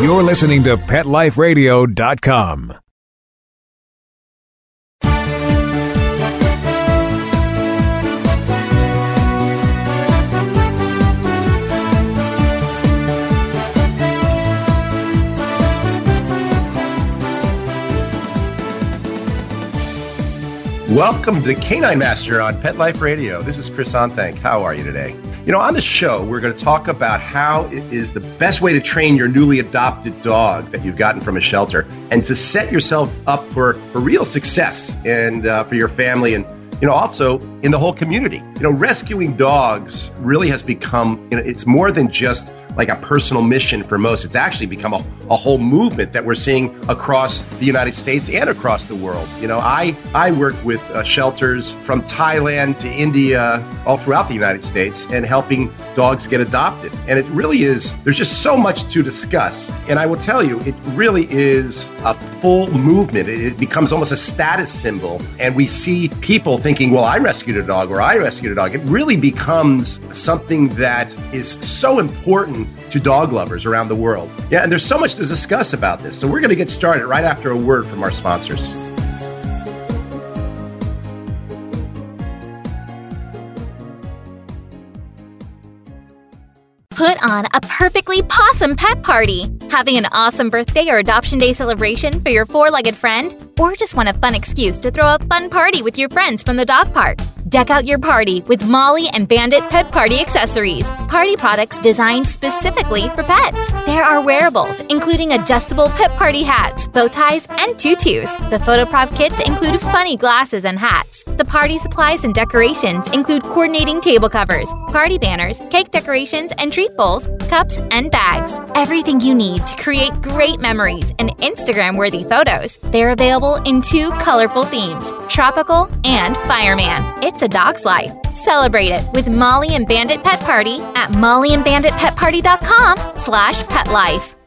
You're listening to PetLifeRadio.com. Welcome to Canine Master on Pet Life Radio. This is Chris Onthank. How are you today? You know, on the show, we're going to talk about how it is the best way to train your newly adopted dog that you've gotten from a shelter and to set yourself up for, for real success and uh, for your family and you know, also in the whole community. You know, rescuing dogs really has become, you know, it's more than just like a personal mission for most. It's actually become a, a whole movement that we're seeing across the United States and across the world. You know, I, I work with uh, shelters from Thailand to India, all throughout the United States, and helping dogs get adopted. And it really is, there's just so much to discuss. And I will tell you, it really is a full movement. It, it becomes almost a status symbol. And we see people thinking, well, I rescued a dog or I rescued a dog. It really becomes something that is so important to dog lovers around the world. Yeah, and there's so much to discuss about this. So we're going to get started right after a word from our sponsors. Put on a perfectly pawsome pet party. Having an awesome birthday or adoption day celebration for your four legged friend? Or just want a fun excuse to throw a fun party with your friends from the dog park? Deck out your party with Molly and Bandit Pet Party accessories. Party products designed specifically for pets. There are wearables, including adjustable pet party hats, bow ties, and tutus. The photo prop kits include funny glasses and hats. The party supplies and decorations include coordinating table covers, party banners, cake decorations, and treat bowls, cups, and bags. Everything you need to create great memories and Instagram worthy photos. They're available in two colorful themes tropical and fireman. It's a dog's life. Celebrate it with Molly and Bandit Pet Party at mollyandbanditpetparty.com slash petlife.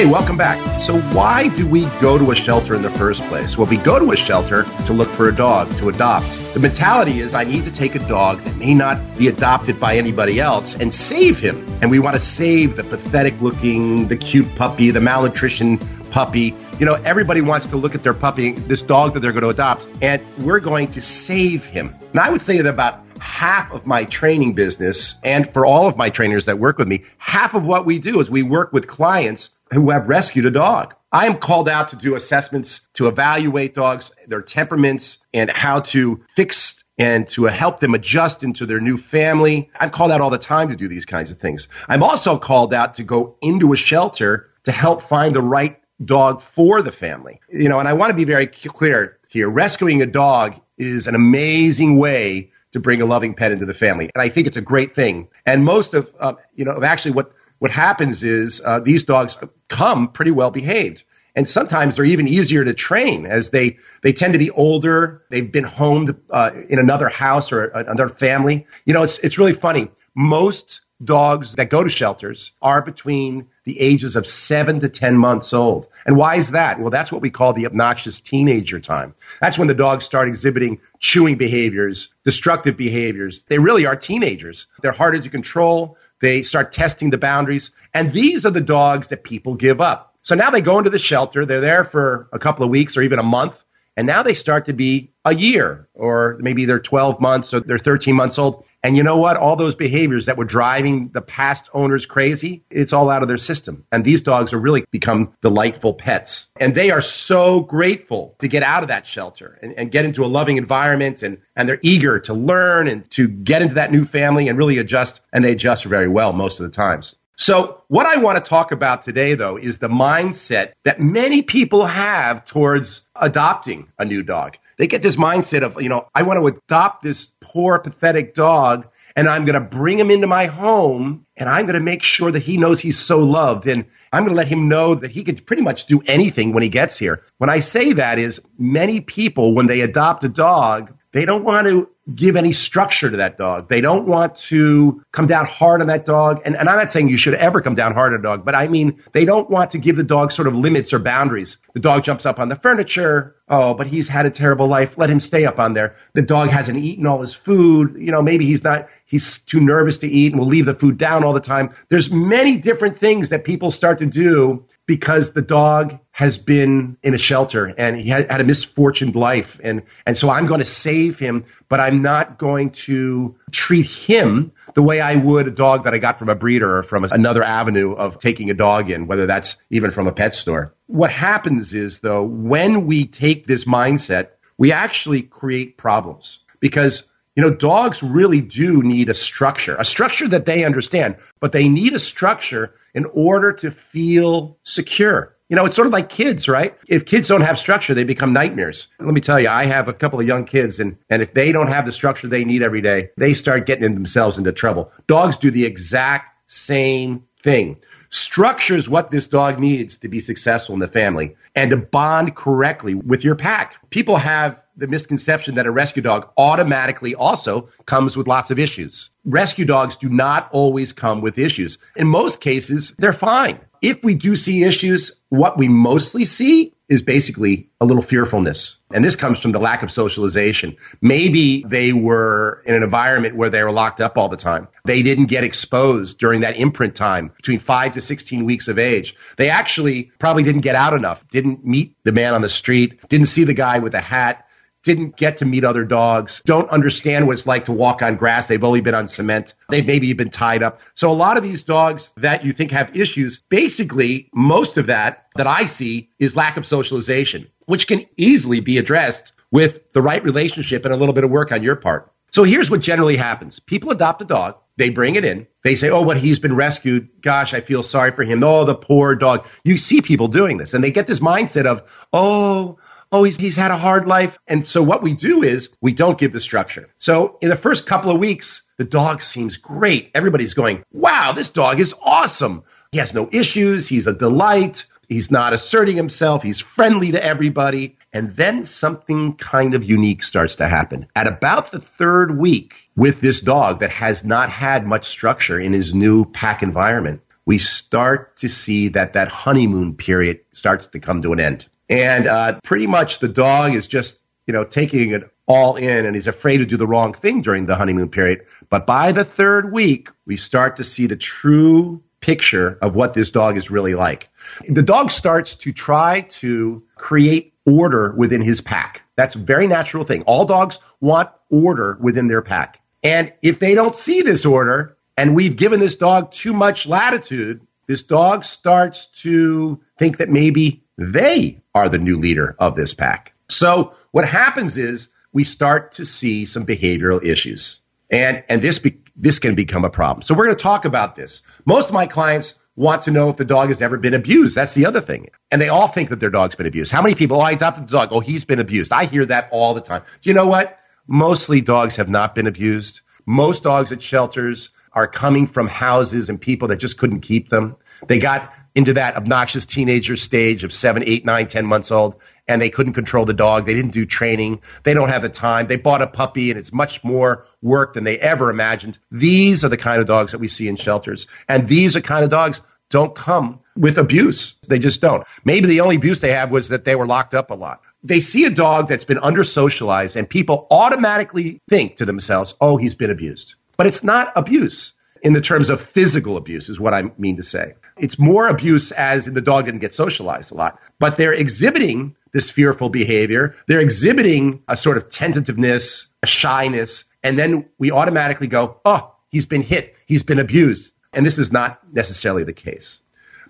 Hey, welcome back. So, why do we go to a shelter in the first place? Well, we go to a shelter to look for a dog to adopt. The mentality is I need to take a dog that may not be adopted by anybody else and save him. And we want to save the pathetic looking, the cute puppy, the malnutrition puppy. You know, everybody wants to look at their puppy, this dog that they're going to adopt, and we're going to save him. And I would say that about half of my training business, and for all of my trainers that work with me, half of what we do is we work with clients who have rescued a dog. I am called out to do assessments to evaluate dogs, their temperaments, and how to fix and to help them adjust into their new family. I'm called out all the time to do these kinds of things. I'm also called out to go into a shelter to help find the right dog for the family. You know, and I want to be very clear here. Rescuing a dog is an amazing way to bring a loving pet into the family. And I think it's a great thing. And most of, uh, you know, of actually what what happens is uh, these dogs come pretty well behaved. And sometimes they're even easier to train as they, they tend to be older. They've been homed uh, in another house or another family. You know, it's, it's really funny. Most dogs that go to shelters are between the ages of seven to 10 months old. And why is that? Well, that's what we call the obnoxious teenager time. That's when the dogs start exhibiting chewing behaviors, destructive behaviors. They really are teenagers. They're harder to control. They start testing the boundaries. And these are the dogs that people give up. So now they go into the shelter. They're there for a couple of weeks or even a month. And now they start to be a year, or maybe they're 12 months or they're 13 months old. And you know what? All those behaviors that were driving the past owners crazy, it's all out of their system. And these dogs are really become delightful pets. And they are so grateful to get out of that shelter and, and get into a loving environment. And, and they're eager to learn and to get into that new family and really adjust. And they adjust very well most of the times. So, what I want to talk about today, though, is the mindset that many people have towards adopting a new dog. They get this mindset of, you know, I want to adopt this poor, pathetic dog, and I'm going to bring him into my home, and I'm going to make sure that he knows he's so loved, and I'm going to let him know that he can pretty much do anything when he gets here. When I say that, is many people, when they adopt a dog, they don't want to give any structure to that dog. They don't want to come down hard on that dog. And, and I'm not saying you should ever come down hard on a dog, but I mean, they don't want to give the dog sort of limits or boundaries. The dog jumps up on the furniture. Oh, but he's had a terrible life. Let him stay up on there. The dog hasn't eaten all his food. You know, maybe he's not, he's too nervous to eat and will leave the food down all the time. There's many different things that people start to do because the dog has been in a shelter and he had, had a misfortuned life. And, and so I'm going to save him, but I'm not going to treat him the way I would a dog that I got from a breeder or from another avenue of taking a dog in, whether that's even from a pet store. What happens is, though, when we take this mindset, we actually create problems because you know, dogs really do need a structure, a structure that they understand, but they need a structure in order to feel secure. You know, it's sort of like kids, right? If kids don't have structure, they become nightmares. Let me tell you, I have a couple of young kids, and, and if they don't have the structure they need every day, they start getting themselves into trouble. Dogs do the exact same thing. Structure is what this dog needs to be successful in the family and to bond correctly with your pack. People have the misconception that a rescue dog automatically also comes with lots of issues. Rescue dogs do not always come with issues. In most cases, they're fine. If we do see issues, what we mostly see is basically a little fearfulness. And this comes from the lack of socialization. Maybe they were in an environment where they were locked up all the time. They didn't get exposed during that imprint time between 5 to 16 weeks of age. They actually probably didn't get out enough, didn't meet the man on the street, didn't see the guy with a hat, didn't get to meet other dogs, don't understand what it's like to walk on grass. They've only been on cement. They've maybe been tied up. So a lot of these dogs that you think have issues, basically most of that that I see is lack of socialization, which can easily be addressed with the right relationship and a little bit of work on your part. So here's what generally happens. People adopt a dog. They bring it in. They say, Oh, but he's been rescued. Gosh, I feel sorry for him. Oh, the poor dog. You see people doing this and they get this mindset of, Oh, oh, he's, he's had a hard life. And so what we do is we don't give the structure. So in the first couple of weeks, the dog seems great. Everybody's going, wow, this dog is awesome. He has no issues. He's a delight. He's not asserting himself. He's friendly to everybody. And then something kind of unique starts to happen. At about the third week with this dog that has not had much structure in his new pack environment, we start to see that that honeymoon period starts to come to an end. And uh, pretty much the dog is just, you know, taking it all in and he's afraid to do the wrong thing during the honeymoon period. But by the third week, we start to see the true picture of what this dog is really like. The dog starts to try to create order within his pack. That's a very natural thing. All dogs want order within their pack. And if they don't see this order, and we've given this dog too much latitude, this dog starts to think that maybe they are the new leader of this pack. So what happens is we start to see some behavioral issues. And, and this, be, this can become a problem. So we're going to talk about this. Most of my clients want to know if the dog has ever been abused. That's the other thing. And they all think that their dog's been abused. How many people, oh, I adopted the dog. Oh, he's been abused. I hear that all the time. Do you know what? Mostly dogs have not been abused. Most dogs at shelters are coming from houses and people that just couldn't keep them. They got into that obnoxious teenager stage of seven, eight, nine, ten months old, and they couldn't control the dog. They didn't do training. They don't have the time. They bought a puppy, and it's much more work than they ever imagined. These are the kind of dogs that we see in shelters, and these are kind of dogs don't come with abuse. They just don't. Maybe the only abuse they have was that they were locked up a lot. They see a dog that's been under socialized, and people automatically think to themselves, "Oh, he's been abused." But it's not abuse in the terms of physical abuse, is what I mean to say. It's more abuse as the dog didn't get socialized a lot, but they're exhibiting this fearful behavior. They're exhibiting a sort of tentativeness, a shyness, and then we automatically go, oh, he's been hit, he's been abused. And this is not necessarily the case.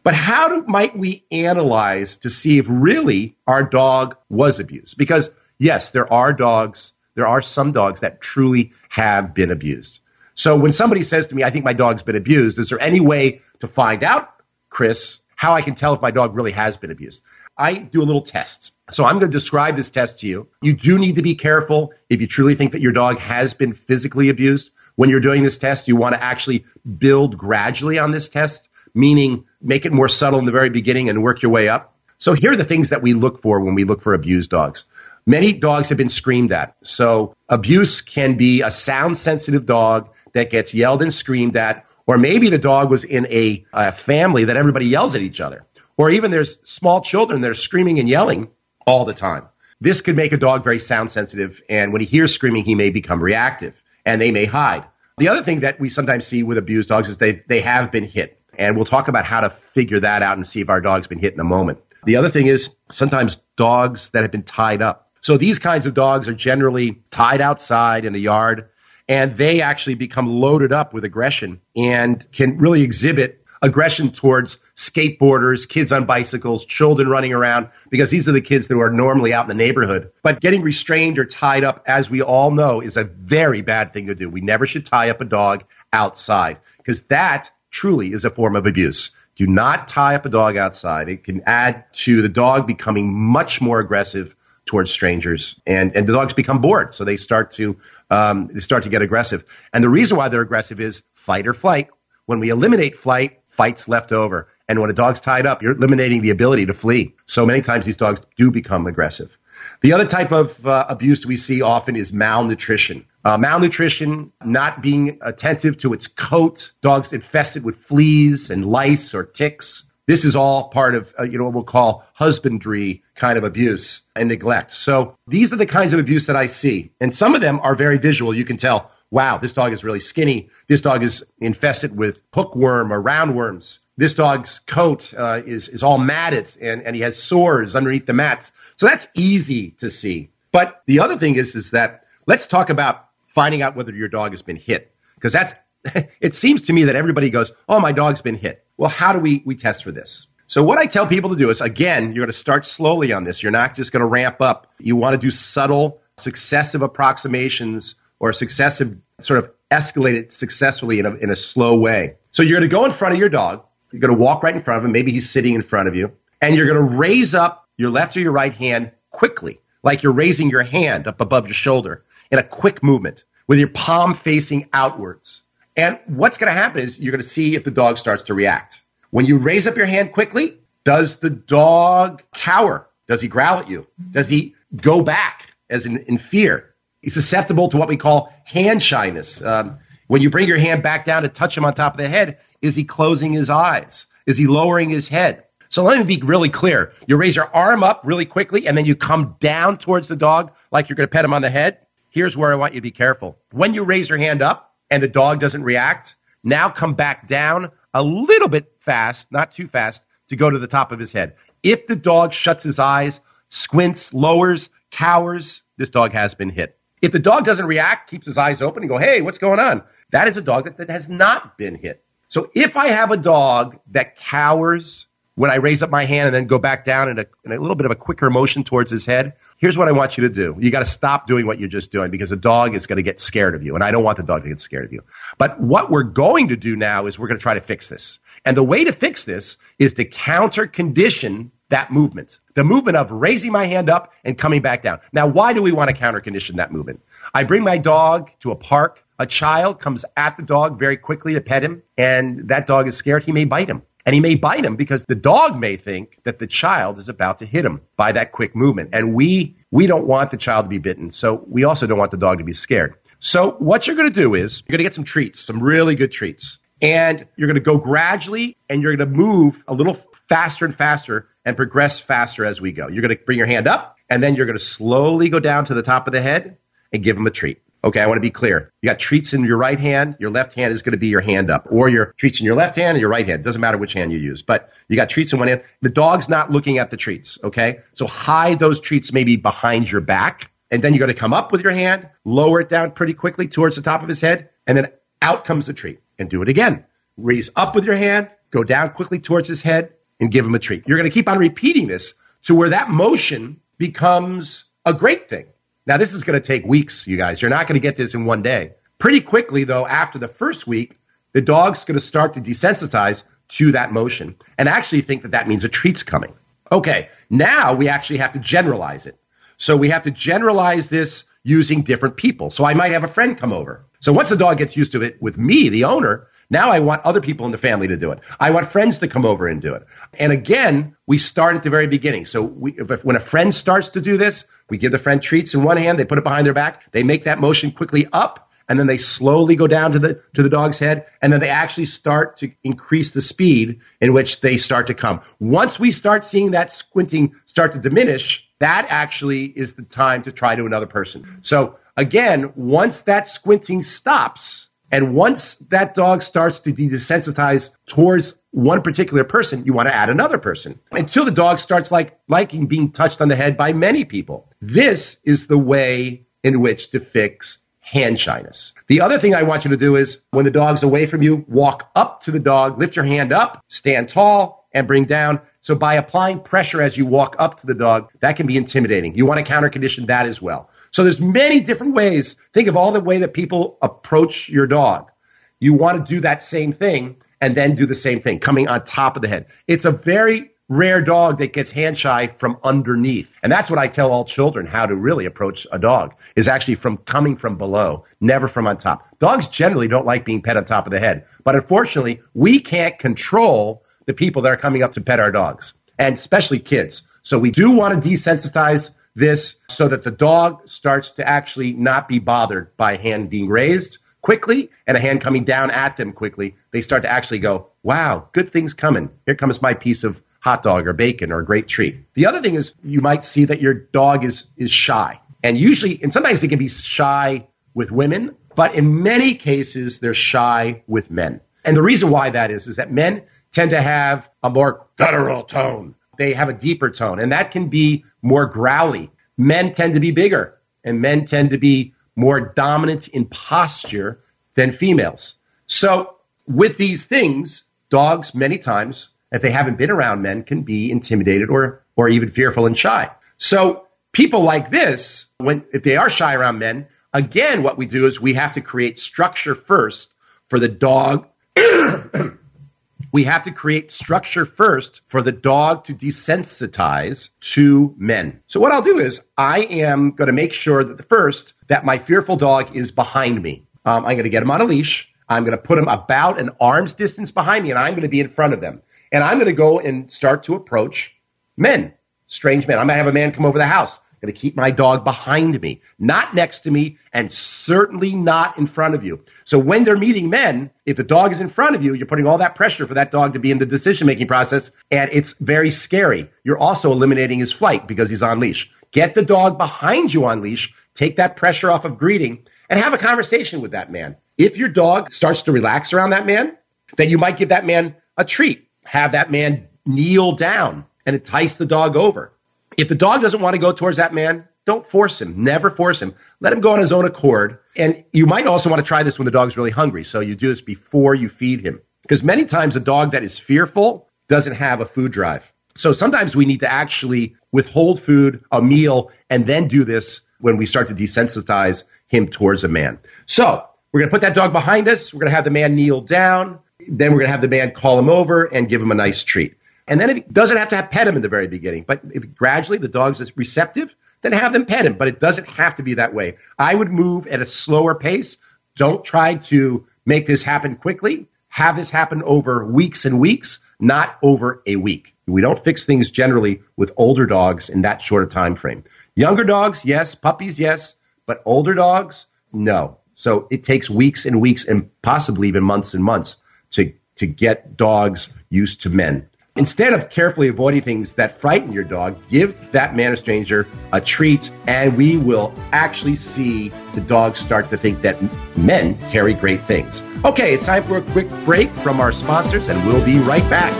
But how do, might we analyze to see if really our dog was abused? Because yes, there are dogs, there are some dogs that truly have been abused. So when somebody says to me, I think my dog's been abused, is there any way to find out, Chris, how I can tell if my dog really has been abused? I do a little test. So I'm going to describe this test to you. You do need to be careful if you truly think that your dog has been physically abused. When you're doing this test, you want to actually build gradually on this test, meaning make it more subtle in the very beginning and work your way up. So here are the things that we look for when we look for abused dogs. Many dogs have been screamed at. So abuse can be a sound sensitive dog that gets yelled and screamed at, or maybe the dog was in a, a family that everybody yells at each other, or even there's small children that are screaming and yelling all the time. This could make a dog very sound sensitive, and when he hears screaming, he may become reactive and they may hide. The other thing that we sometimes see with abused dogs is they, they have been hit. And we'll talk about how to figure that out and see if our dog's been hit in a moment. The other thing is sometimes dogs that have been tied up. So these kinds of dogs are generally tied outside in a yard and they actually become loaded up with aggression and can really exhibit aggression towards skateboarders, kids on bicycles, children running around, because these are the kids that are normally out in the neighborhood. But getting restrained or tied up, as we all know, is a very bad thing to do. We never should tie up a dog outside because that truly is a form of abuse. Do not tie up a dog outside. It can add to the dog becoming much more aggressive towards strangers, and and the dogs become bored, so they start to um, they start to get aggressive. And the reason why they're aggressive is fight or flight. When we eliminate flight, fight's left over, and when a dog's tied up, you're eliminating the ability to flee. So many times these dogs do become aggressive. The other type of uh, abuse we see often is malnutrition. Uh, malnutrition, not being attentive to its coat, dogs infested with fleas and lice or ticks. This is all part of uh, you know what we'll call husbandry kind of abuse and neglect. So these are the kinds of abuse that I see, and some of them are very visual. You can tell, wow, this dog is really skinny. This dog is infested with hookworm or roundworms. This dog's coat uh, is is all matted, and and he has sores underneath the mats. So that's easy to see. But the other thing is is that let's talk about finding out whether your dog has been hit because that's it seems to me that everybody goes, "Oh, my dog's been hit." Well, how do we, we test for this? So what I tell people to do is, again, you're going to start slowly on this. You're not just going to ramp up. You want to do subtle, successive approximations or successive sort of escalate it successfully in a, in a slow way. So you're going to go in front of your dog. You're going to walk right in front of him. Maybe he's sitting in front of you. And you're going to raise up your left or your right hand quickly, like you're raising your hand up above your shoulder in a quick movement with your palm facing outwards. And what's going to happen is you're going to see if the dog starts to react. When you raise up your hand quickly, does the dog cower? Does he growl at you? Does he go back as in, in fear? He's susceptible to what we call hand shyness. Um, when you bring your hand back down to touch him on top of the head, is he closing his eyes? Is he lowering his head? So let me be really clear. You raise your arm up really quickly and then you come down towards the dog like you're going to pet him on the head. Here's where I want you to be careful. When you raise your hand up, and the dog doesn't react, now come back down a little bit fast, not too fast, to go to the top of his head. If the dog shuts his eyes, squints, lowers, cowers, this dog has been hit. If the dog doesn't react, keeps his eyes open and go, hey, what's going on? That is a dog that, that has not been hit. So if I have a dog that cowers, when I raise up my hand and then go back down in a, in a little bit of a quicker motion towards his head, here's what I want you to do. You got to stop doing what you're just doing because the dog is going to get scared of you. And I don't want the dog to get scared of you. But what we're going to do now is we're going to try to fix this. And the way to fix this is to counter condition that movement, the movement of raising my hand up and coming back down. Now, why do we want to counter condition that movement? I bring my dog to a park. A child comes at the dog very quickly to pet him, and that dog is scared. He may bite him. And he may bite him because the dog may think that the child is about to hit him by that quick movement. And we we don't want the child to be bitten. So we also don't want the dog to be scared. So what you're going to do is you're going to get some treats, some really good treats. And you're going to go gradually and you're going to move a little faster and faster and progress faster as we go. You're going to bring your hand up and then you're going to slowly go down to the top of the head and give him a treat. Okay, I want to be clear. You got treats in your right hand. Your left hand is going to be your hand up, or your treats in your left hand and your right hand. Doesn't matter which hand you use, but you got treats in one hand. The dog's not looking at the treats. Okay, so hide those treats maybe behind your back, and then you're going to come up with your hand, lower it down pretty quickly towards the top of his head, and then out comes the treat. And do it again. Raise up with your hand, go down quickly towards his head, and give him a treat. You're going to keep on repeating this to where that motion becomes a great thing. Now, this is going to take weeks, you guys. You're not going to get this in one day. Pretty quickly, though, after the first week, the dog's going to start to desensitize to that motion and actually think that that means a treat's coming. Okay, now we actually have to generalize it. So we have to generalize this using different people. So I might have a friend come over. So once the dog gets used to it with me, the owner, now I want other people in the family to do it. I want friends to come over and do it. And again, we start at the very beginning. So we, if, when a friend starts to do this, we give the friend treats in one hand, they put it behind their back, they make that motion quickly up, and then they slowly go down to the to the dog's head, and then they actually start to increase the speed in which they start to come. Once we start seeing that squinting start to diminish, that actually is the time to try to another person. So again, once that squinting stops, and once that dog starts to desensitize towards one particular person, you want to add another person until the dog starts like liking being touched on the head by many people. This is the way in which to fix hand shyness. The other thing I want you to do is when the dog's away from you, walk up to the dog, lift your hand up, stand tall, and bring down. So by applying pressure as you walk up to the dog, that can be intimidating. You want to counter condition that as well. So there's many different ways. Think of all the way that people approach your dog. You want to do that same thing and then do the same thing, coming on top of the head. It's a very rare dog that gets hand shy from underneath. And that's what I tell all children how to really approach a dog is actually from coming from below, never from on top. Dogs generally don't like being pet on top of the head. But unfortunately, we can't control the people that are coming up to pet our dogs, and especially kids. So we do want to desensitize this so that the dog starts to actually not be bothered by a hand being raised quickly and a hand coming down at them quickly. They start to actually go, wow, good things coming. Here comes my piece of hot dog or bacon or a great treat. The other thing is you might see that your dog is, is shy. And usually, and sometimes they can be shy with women, but in many cases, they're shy with men. And the reason why that is, is that men tend to have a more guttural tone. They have a deeper tone, and that can be more growly. Men tend to be bigger, and men tend to be more dominant in posture than females. So, with these things, dogs, many times, if they haven't been around men, can be intimidated or, or even fearful and shy. So, people like this, when if they are shy around men, again, what we do is we have to create structure first for the dog we have to create structure first for the dog to desensitize to men. So what I'll do is I am going to make sure that the first that my fearful dog is behind me. Um, I'm going to get him on a leash. I'm going to put him about an arm's distance behind me, and I'm going to be in front of them. And I'm going to go and start to approach men, strange men. I'm going to have a man come over the house going to keep my dog behind me, not next to me, and certainly not in front of you. So when they're meeting men, if the dog is in front of you, you're putting all that pressure for that dog to be in the decision making process, and it's very scary. You're also eliminating his flight because he's on leash. Get the dog behind you on leash, take that pressure off of greeting, and have a conversation with that man. If your dog starts to relax around that man, then you might give that man a treat. Have that man kneel down and entice the dog over. If the dog doesn't want to go towards that man, don't force him. Never force him. Let him go on his own accord. And you might also want to try this when the dog's really hungry. So you do this before you feed him. Because many times a dog that is fearful doesn't have a food drive. So sometimes we need to actually withhold food, a meal, and then do this when we start to desensitize him towards a man. So we're going to put that dog behind us. We're going to have the man kneel down. Then we're going to have the man call him over and give him a nice treat. And then he doesn't have to have pet him in the very beginning, but if gradually the dog's receptive, then have them pet him. But it doesn't have to be that way. I would move at a slower pace. Don't try to make this happen quickly. Have this happen over weeks and weeks, not over a week. We don't fix things generally with older dogs in that short a time frame. Younger dogs, yes. Puppies, yes. But older dogs, no. So it takes weeks and weeks and possibly even months and months to, to get dogs used to men. Instead of carefully avoiding things that frighten your dog, give that man or stranger a treat, and we will actually see the dog start to think that men carry great things. Okay, it's time for a quick break from our sponsors, and we'll be right back.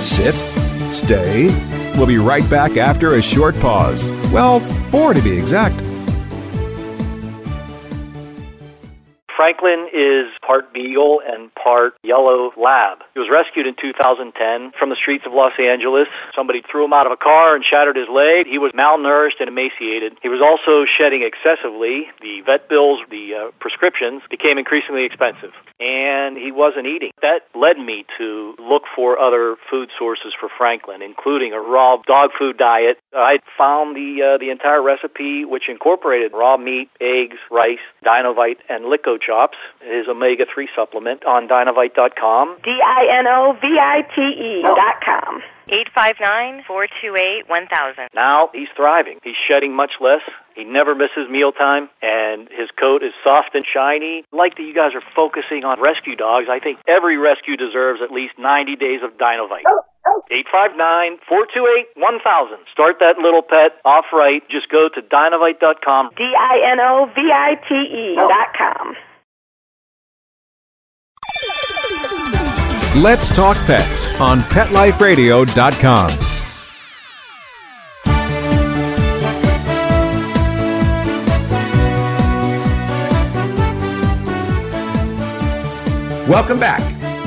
Sit, stay. We'll be right back after a short pause. Well, four to be exact. Franklin is part beagle and part yellow lab. He was rescued in 2010 from the streets of Los Angeles. Somebody threw him out of a car and shattered his leg. He was malnourished and emaciated. He was also shedding excessively. The vet bills, the uh, prescriptions became increasingly expensive. And he wasn't eating. That led me to look for other food sources for Franklin, including a raw dog food diet. I found the uh, the entire recipe, which incorporated raw meat, eggs, rice, Dinovite, and Lico Chops, his omega 3 supplement on dinovite.com. D I N O V I T E oh. dot com. 859 428 1000. Now he's thriving. He's shedding much less. He never misses mealtime, and his coat is soft and shiny. Like that you guys are focusing on rescue dogs. I think every rescue deserves at least 90 days of Dinovite. 859 428 1000. Start that little pet off right. Just go to dinovite.com. D I N O V I T E dot com. Let's Talk Pets on PetLifeRadio.com. Welcome back.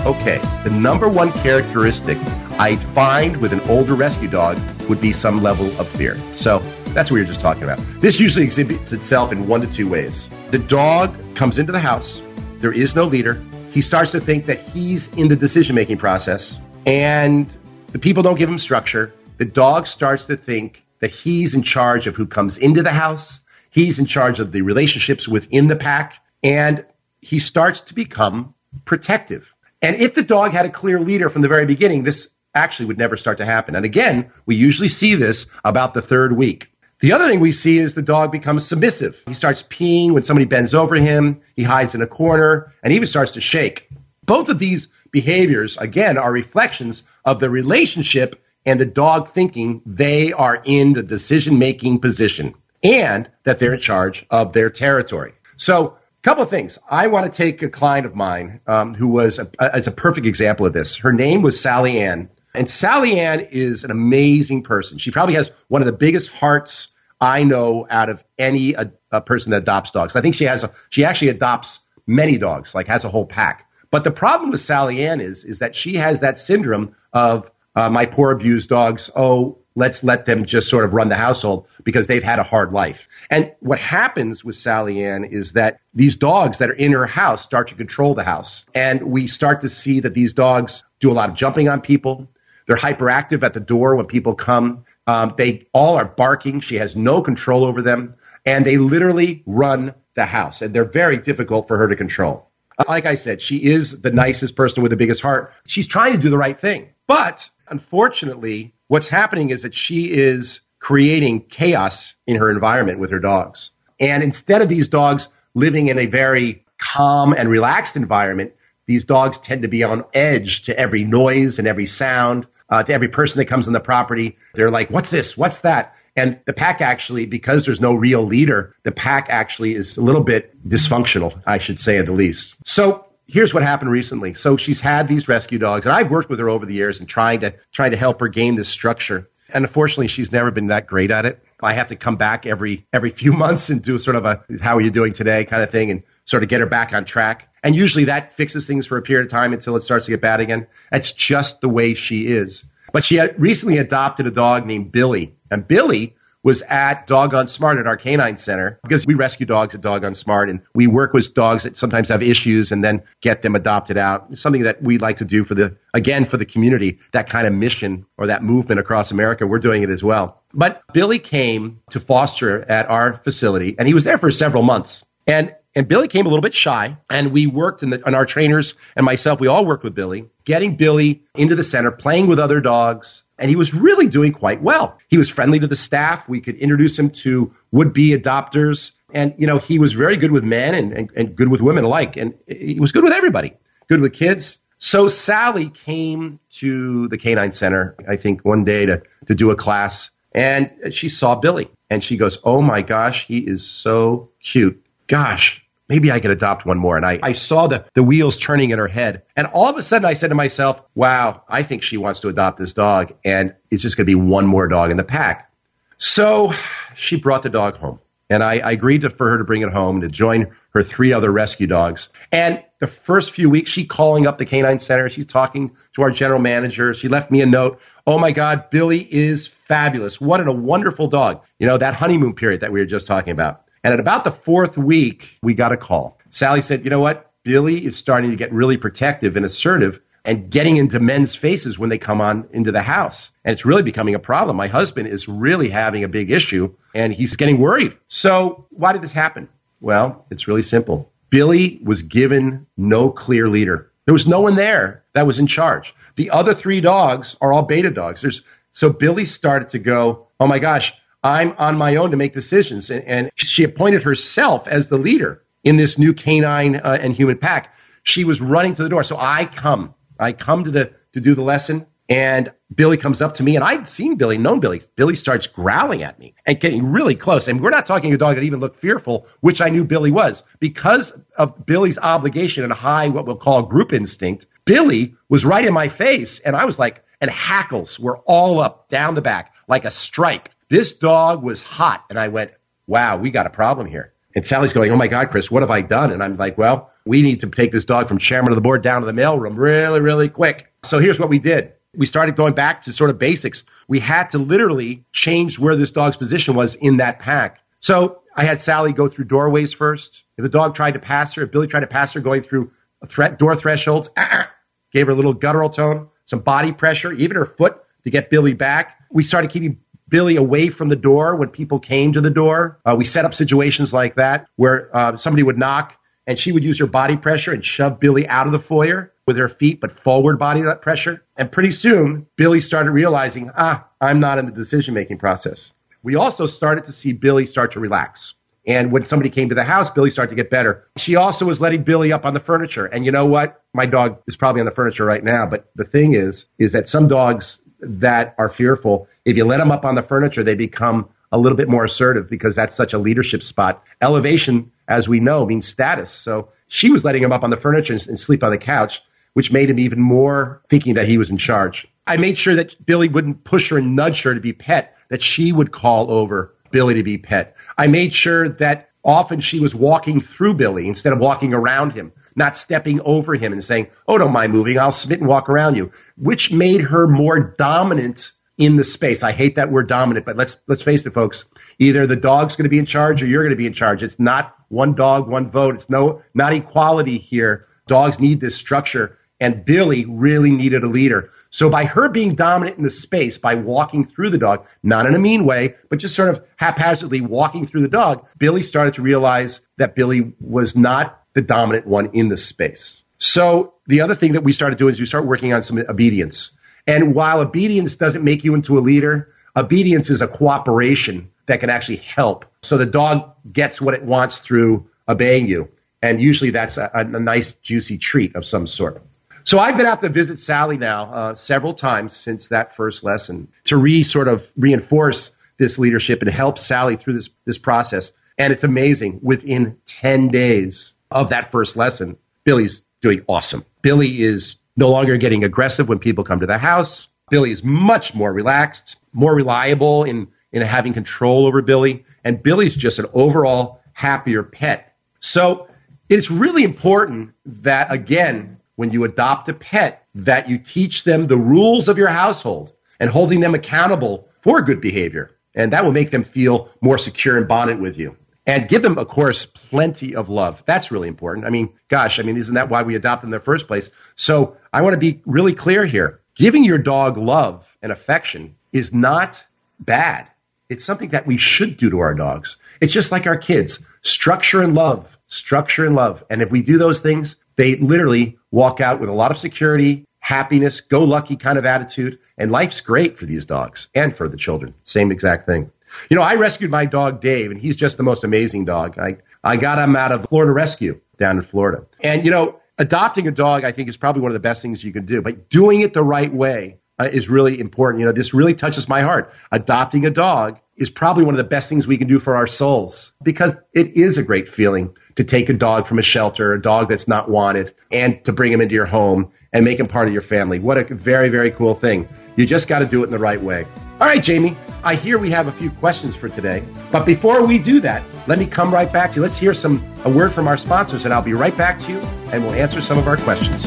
Okay, the number one characteristic I'd find with an older rescue dog would be some level of fear. So that's what we were just talking about. This usually exhibits itself in one to two ways. The dog comes into the house, there is no leader. He starts to think that he's in the decision making process, and the people don't give him structure. The dog starts to think that he's in charge of who comes into the house, he's in charge of the relationships within the pack, and he starts to become protective. And if the dog had a clear leader from the very beginning, this actually would never start to happen. And again, we usually see this about the third week. The other thing we see is the dog becomes submissive. He starts peeing when somebody bends over him, he hides in a corner, and even starts to shake. Both of these behaviors, again, are reflections of the relationship and the dog thinking they are in the decision making position and that they're in charge of their territory. So, a couple of things. I want to take a client of mine um, who was a, a, as a perfect example of this. Her name was Sally Ann. And Sally Ann is an amazing person. She probably has one of the biggest hearts I know out of any a, a person that adopts dogs. I think she has a, she actually adopts many dogs, like has a whole pack. But the problem with Sally Ann is is that she has that syndrome of uh, my poor abused dogs. Oh, let's let them just sort of run the household because they've had a hard life. And what happens with Sally Ann is that these dogs that are in her house start to control the house. And we start to see that these dogs do a lot of jumping on people. They're hyperactive at the door when people come. Um, they all are barking. She has no control over them. And they literally run the house. And they're very difficult for her to control. Like I said, she is the nicest person with the biggest heart. She's trying to do the right thing. But unfortunately, what's happening is that she is creating chaos in her environment with her dogs. And instead of these dogs living in a very calm and relaxed environment, these dogs tend to be on edge to every noise and every sound, uh, to every person that comes on the property. They're like, what's this? What's that? And the pack actually, because there's no real leader, the pack actually is a little bit dysfunctional, I should say at the least. So here's what happened recently. So she's had these rescue dogs, and I've worked with her over the years and trying to trying to help her gain this structure. And unfortunately, she's never been that great at it. I have to come back every every few months and do sort of a how are you doing today kind of thing and sort of get her back on track. And usually that fixes things for a period of time until it starts to get bad again. That's just the way she is. But she had recently adopted a dog named Billy. And Billy was at Doggone Smart at our canine center because we rescue dogs at Doggone Smart and we work with dogs that sometimes have issues and then get them adopted out. It's something that we like to do for the, again, for the community, that kind of mission or that movement across America. We're doing it as well. But Billy came to foster at our facility and he was there for several months. And and Billy came a little bit shy, and we worked, and our trainers and myself, we all worked with Billy, getting Billy into the center, playing with other dogs, and he was really doing quite well. He was friendly to the staff. We could introduce him to would-be adopters, and you know he was very good with men and, and, and good with women alike, and he was good with everybody, good with kids. So Sally came to the canine center, I think, one day to to do a class, and she saw Billy, and she goes, "Oh my gosh, he is so cute." gosh, maybe I could adopt one more. And I, I saw the, the wheels turning in her head. And all of a sudden I said to myself, wow, I think she wants to adopt this dog. And it's just going to be one more dog in the pack. So she brought the dog home. And I, I agreed to, for her to bring it home to join her three other rescue dogs. And the first few weeks, she calling up the canine center. She's talking to our general manager. She left me a note. Oh my God, Billy is fabulous. What a wonderful dog. You know, that honeymoon period that we were just talking about. And at about the fourth week, we got a call. Sally said, you know what? Billy is starting to get really protective and assertive and getting into men's faces when they come on into the house. And it's really becoming a problem. My husband is really having a big issue and he's getting worried. So, why did this happen? Well, it's really simple. Billy was given no clear leader. There was no one there that was in charge. The other three dogs are all beta dogs. There's so Billy started to go, "Oh my gosh, I'm on my own to make decisions." And, and she appointed herself as the leader in this new canine uh, and human pack. She was running to the door. So I come I come to the to do the lesson, and Billy comes up to me, and I'd seen Billy, known Billy. Billy starts growling at me and getting really close. And we're not talking a dog that even looked fearful, which I knew Billy was. Because of Billy's obligation and high, what we'll call group instinct, Billy was right in my face. And I was like, and hackles were all up down the back like a stripe. This dog was hot. And I went, wow, we got a problem here. And Sally's going, Oh my God, Chris, what have I done? And I'm like, Well, we need to take this dog from chairman of the board down to the mailroom really, really quick. So here's what we did. We started going back to sort of basics. We had to literally change where this dog's position was in that pack. So I had Sally go through doorways first. If the dog tried to pass her, if Billy tried to pass her going through threat door thresholds, gave her a little guttural tone, some body pressure, even her foot to get Billy back. We started keeping Billy away from the door when people came to the door. Uh, we set up situations like that where uh, somebody would knock and she would use her body pressure and shove Billy out of the foyer with her feet, but forward body pressure. And pretty soon, Billy started realizing, ah, I'm not in the decision making process. We also started to see Billy start to relax. And when somebody came to the house, Billy started to get better. She also was letting Billy up on the furniture. And you know what? My dog is probably on the furniture right now. But the thing is, is that some dogs that are fearful, if you let them up on the furniture, they become a little bit more assertive because that's such a leadership spot. Elevation, as we know, means status. So she was letting him up on the furniture and, and sleep on the couch, which made him even more thinking that he was in charge. I made sure that Billy wouldn't push her and nudge her to be pet, that she would call over Billy to be pet. I made sure that Often she was walking through Billy instead of walking around him, not stepping over him and saying, Oh, don't mind moving. I'll submit and walk around you, which made her more dominant in the space. I hate that word dominant, but let's let's face it, folks. Either the dog's going to be in charge or you're going to be in charge. It's not one dog, one vote. It's no not equality here. Dogs need this structure and Billy really needed a leader. So by her being dominant in the space, by walking through the dog, not in a mean way, but just sort of haphazardly walking through the dog, Billy started to realize that Billy was not the dominant one in the space. So the other thing that we started doing is we start working on some obedience. And while obedience doesn't make you into a leader, obedience is a cooperation that can actually help. So the dog gets what it wants through obeying you. And usually that's a, a nice, juicy treat of some sort. So I've been out to visit Sally now uh, several times since that first lesson to re sort of reinforce this leadership and help Sally through this this process. And it's amazing. Within 10 days of that first lesson, Billy's doing awesome. Billy is no longer getting aggressive when people come to the house. Billy is much more relaxed, more reliable in, in having control over Billy. And Billy's just an overall happier pet. So it's really important that, again, when you adopt a pet that you teach them the rules of your household and holding them accountable for good behavior. And that will make them feel more secure and bonded with you. And give them, of course, plenty of love. That's really important. I mean, gosh, I mean, isn't that why we adopt them in the first place? So I want to be really clear here. Giving your dog love and affection is not bad. It's something that we should do to our dogs. It's just like our kids structure and love, structure and love. And if we do those things, they literally walk out with a lot of security, happiness, go lucky kind of attitude. And life's great for these dogs and for the children. Same exact thing. You know, I rescued my dog Dave, and he's just the most amazing dog. I, I got him out of Florida Rescue down in Florida. And, you know, adopting a dog, I think, is probably one of the best things you can do. But doing it the right way uh, is really important. You know, this really touches my heart. Adopting a dog is probably one of the best things we can do for our souls because it is a great feeling to take a dog from a shelter, a dog that's not wanted, and to bring him into your home and make him part of your family. What a very, very cool thing. You just got to do it in the right way. All right, Jamie, I hear we have a few questions for today. But before we do that, let me come right back to you. Let's hear some a word from our sponsors, and I'll be right back to you and we'll answer some of our questions.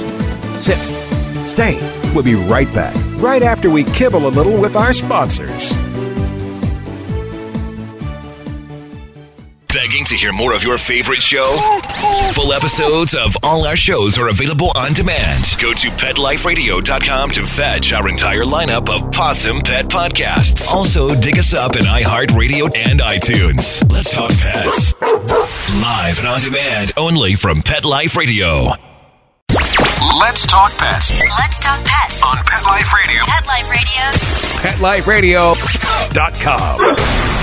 Sit. Stay. We'll be right back, right after we kibble a little with our sponsors. Begging to hear more of your favorite show? Full episodes of all our shows are available on demand. Go to PetLifeRadio.com to fetch our entire lineup of Pawsome Pet podcasts. Also, dig us up in iHeartRadio and iTunes. Let's talk pets. Live and on demand only from Pet Life Radio. Let's talk pets Let's talk pets on Pet Life Radio. Pet Life Radio. PetLifeRadio.com.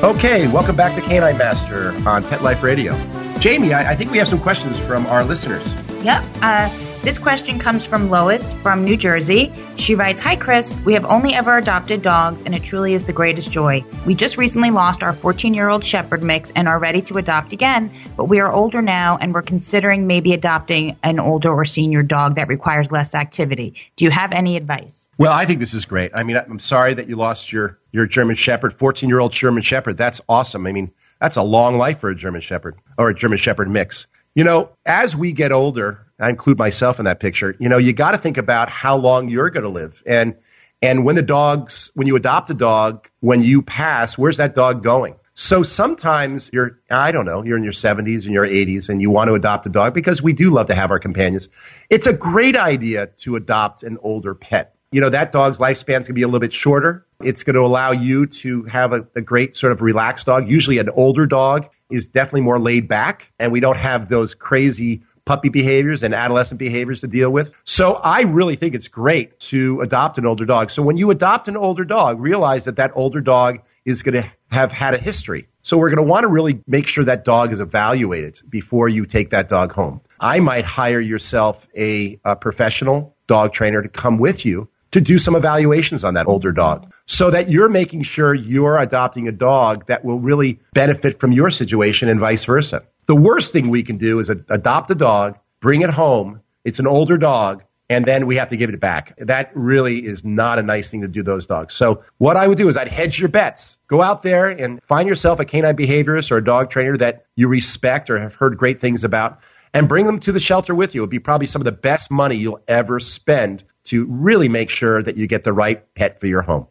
Okay, welcome back to Canine Master on Pet Life Radio. Jamie, I, I think we have some questions from our listeners. Yep. Uh, this question comes from Lois from New Jersey. She writes Hi, Chris. We have only ever adopted dogs, and it truly is the greatest joy. We just recently lost our 14 year old Shepherd mix and are ready to adopt again, but we are older now and we're considering maybe adopting an older or senior dog that requires less activity. Do you have any advice? Well, I think this is great. I mean, I'm sorry that you lost your, your German Shepherd, 14 year old German Shepherd. That's awesome. I mean, that's a long life for a German Shepherd or a German Shepherd mix. You know, as we get older, I include myself in that picture, you know, you got to think about how long you're going to live. And, and when the dogs, when you adopt a dog, when you pass, where's that dog going? So sometimes you're, I don't know, you're in your 70s and your 80s and you want to adopt a dog because we do love to have our companions. It's a great idea to adopt an older pet you know, that dog's lifespan is going to be a little bit shorter. It's going to allow you to have a, a, great sort of relaxed dog. Usually an older dog is definitely more laid back and we don't have those crazy puppy behaviors and adolescent behaviors to deal with. So I really think it's great to adopt an older dog. So when you adopt an older dog, realize that that older dog is going to have had a history. So we're going to want to really make sure that dog is evaluated before you take that dog home. I might hire yourself a, a professional dog trainer to come with you to do some evaluations on that older dog so that you're making sure you're adopting a dog that will really benefit from your situation and vice versa. The worst thing we can do is adopt a dog, bring it home. It's an older dog. And then we have to give it back. That really is not a nice thing to do those dogs. So what I would do is I'd hedge your bets. Go out there and find yourself a canine behaviorist or a dog trainer that you respect or have heard great things about and bring them to the shelter with you. It would be probably some of the best money you'll ever spend to really make sure that you get the right pet for your home.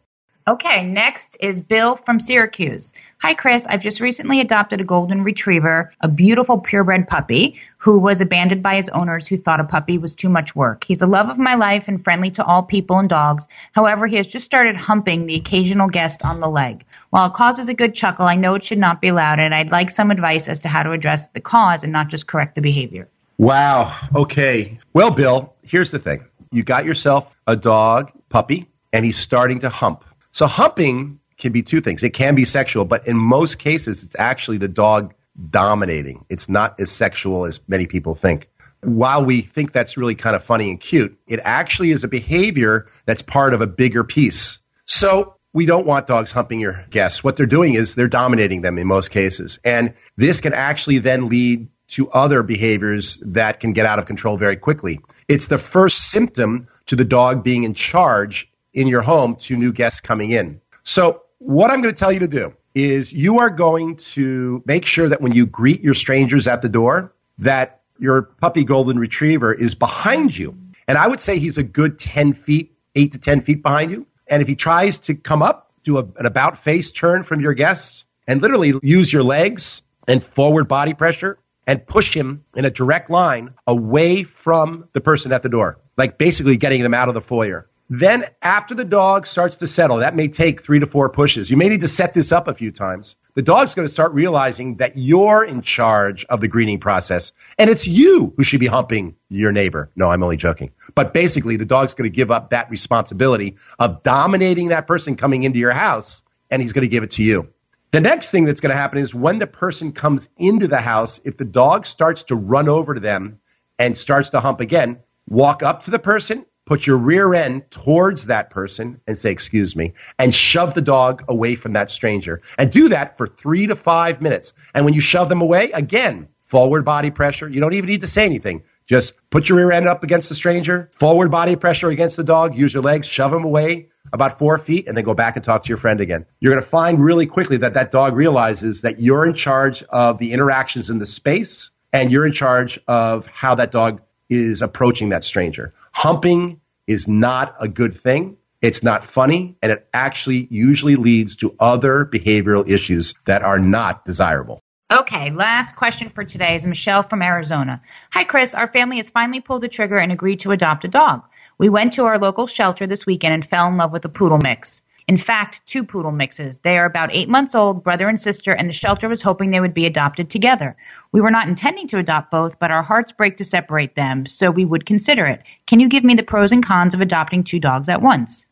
Okay, next is Bill from Syracuse. Hi, Chris. I've just recently adopted a golden retriever, a beautiful purebred puppy, who was abandoned by his owners who thought a puppy was too much work. He's the love of my life and friendly to all people and dogs. However, he has just started humping the occasional guest on the leg. While it causes a good chuckle, I know it should not be allowed, and I'd like some advice as to how to address the cause and not just correct the behavior. Wow. Okay. Well, Bill, here's the thing. You got yourself a dog, puppy, and he's starting to hump. So humping can be two things. It can be sexual, but in most cases, it's actually the dog dominating. It's not as sexual as many people think. While we think that's really kind of funny and cute, it actually is a behavior that's part of a bigger piece. So we don't want dogs humping your guests. What they're doing is they're dominating them in most cases. And this can actually then lead to other behaviors that can get out of control very quickly. It's the first symptom to the dog being in charge in your home to new guests coming in. So, what I'm going to tell you to do is you are going to make sure that when you greet your strangers at the door, that your puppy golden retriever is behind you. And I would say he's a good 10 feet, 8 to 10 feet behind you. And if he tries to come up, do a, an about face turn from your guests and literally use your legs and forward body pressure and push him in a direct line away from the person at the door, like basically getting them out of the foyer. Then, after the dog starts to settle, that may take three to four pushes. You may need to set this up a few times. The dog's going to start realizing that you're in charge of the greeting process, and it's you who should be humping your neighbor. No, I'm only joking. But basically, the dog's going to give up that responsibility of dominating that person coming into your house, and he's going to give it to you. The next thing that's going to happen is when the person comes into the house, if the dog starts to run over to them and starts to hump again, walk up to the person, put your rear end towards that person and say, Excuse me, and shove the dog away from that stranger. And do that for three to five minutes. And when you shove them away, again, forward body pressure. You don't even need to say anything. Just put your rear end up against the stranger, forward body pressure against the dog, use your legs, shove him away about four feet, and then go back and talk to your friend again. You're going to find really quickly that that dog realizes that you're in charge of the interactions in the space and you're in charge of how that dog is approaching that stranger. Humping is not a good thing. It's not funny, and it actually usually leads to other behavioral issues that are not desirable. Okay, last question for today is Michelle from Arizona. Hi, Chris. Our family has finally pulled the trigger and agreed to adopt a dog. We went to our local shelter this weekend and fell in love with a poodle mix. In fact, two poodle mixes. They are about eight months old, brother and sister, and the shelter was hoping they would be adopted together. We were not intending to adopt both, but our hearts break to separate them, so we would consider it. Can you give me the pros and cons of adopting two dogs at once?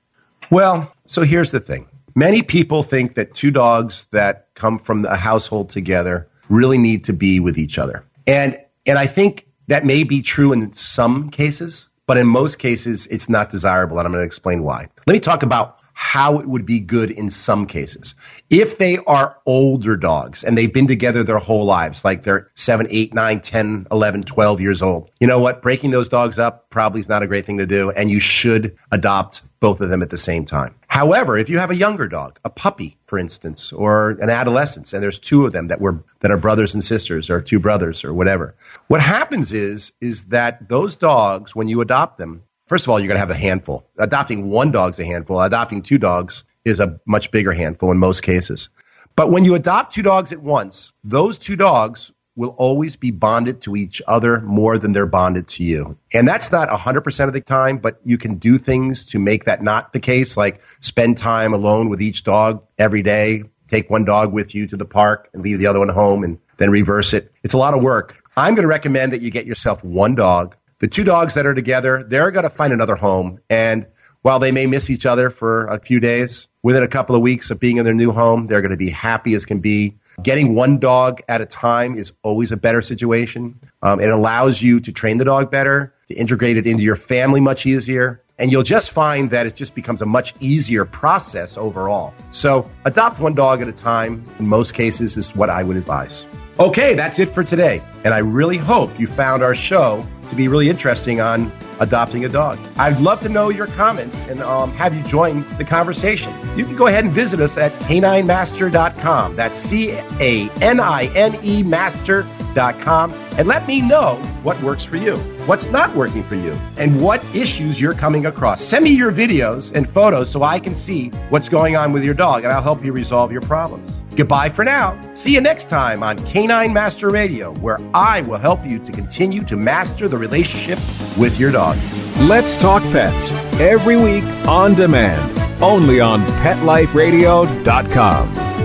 Well, so here's the thing. Many people think that two dogs that come from a household together really need to be with each other. And and I think that may be true in some cases, but in most cases it's not desirable and I'm going to explain why. Let me talk about how it would be good in some cases. If they are older dogs and they've been together their whole lives, like they're 7, 8, 9, 10, 11, 12 years old, you know what? Breaking those dogs up probably is not a great thing to do, and you should adopt both of them at the same time. However, if you have a younger dog, a puppy, for instance, or an adolescent, and there's two of them that were that are brothers and sisters, or two brothers, or whatever, what happens is is that those dogs, when you adopt them, First of all, you're going to have a handful. Adopting one dog's a handful. Adopting two dogs is a much bigger handful in most cases. But when you adopt two dogs at once, those two dogs will always be bonded to each other more than they're bonded to you. And that's not 100% of the time, but you can do things to make that not the case, like spend time alone with each dog every day, take one dog with you to the park and leave the other one home and then reverse it. It's a lot of work. I'm going to recommend that you get yourself one dog the two dogs that are together, they're going to find another home. And while they may miss each other for a few days, within a couple of weeks of being in their new home, they're going to be happy as can be. Getting one dog at a time is always a better situation. Um, it allows you to train the dog better, to integrate it into your family much easier. And you'll just find that it just becomes a much easier process overall. So, adopt one dog at a time in most cases is what I would advise. Okay, that's it for today. And I really hope you found our show to be really interesting on adopting a dog. I'd love to know your comments and um, have you join the conversation. You can go ahead and visit us at caninemaster.com. That's C A N I N E master.com. And let me know what works for you, what's not working for you, and what issues you're coming across. Send me your videos and photos so I can see what's going on with your dog, and I'll help you resolve your problems. Goodbye for now. See you next time on Canine Master Radio, where I will help you to continue to master the relationship with your dog. Let's Talk Pets every week on demand, only on PetLifeRadio.com.